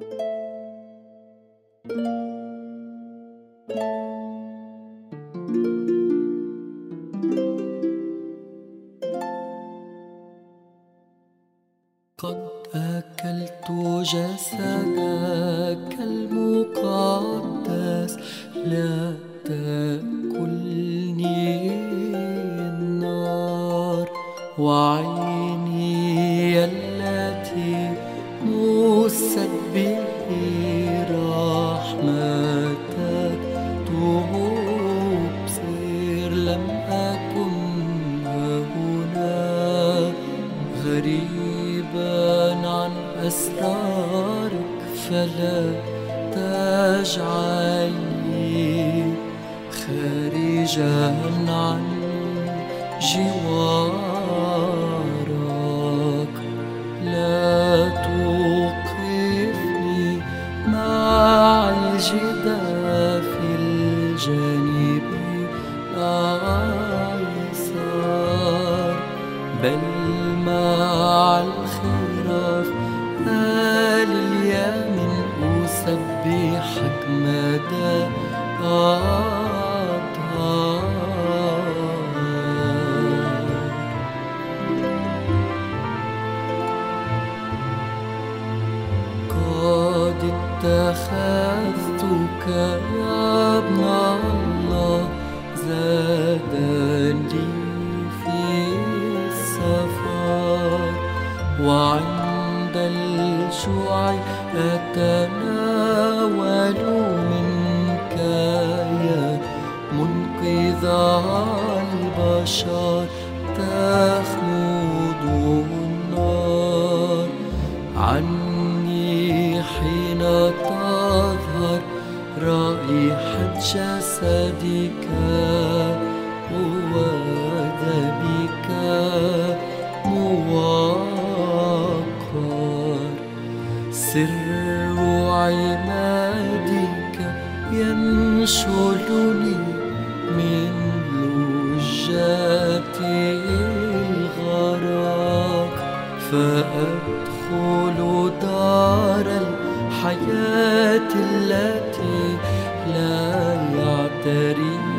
قد أكلت جسدك المقدس لا تأكلني النار. وعيني غريبا عن أسرارك فلا تجعلني خارجا عن جوارك. الخراف آل اليمين أسبحك مدى الدهر قد اتخذتك يا ابن الله زادا وعند الجوع أتناول منك يا منقذ البشر تخمد النار. عني حين تظهر رائحة جسدك وذبك سر عمادك ينشلني من لجات الغرق فأدخل دار الحياة التي لا يعتريها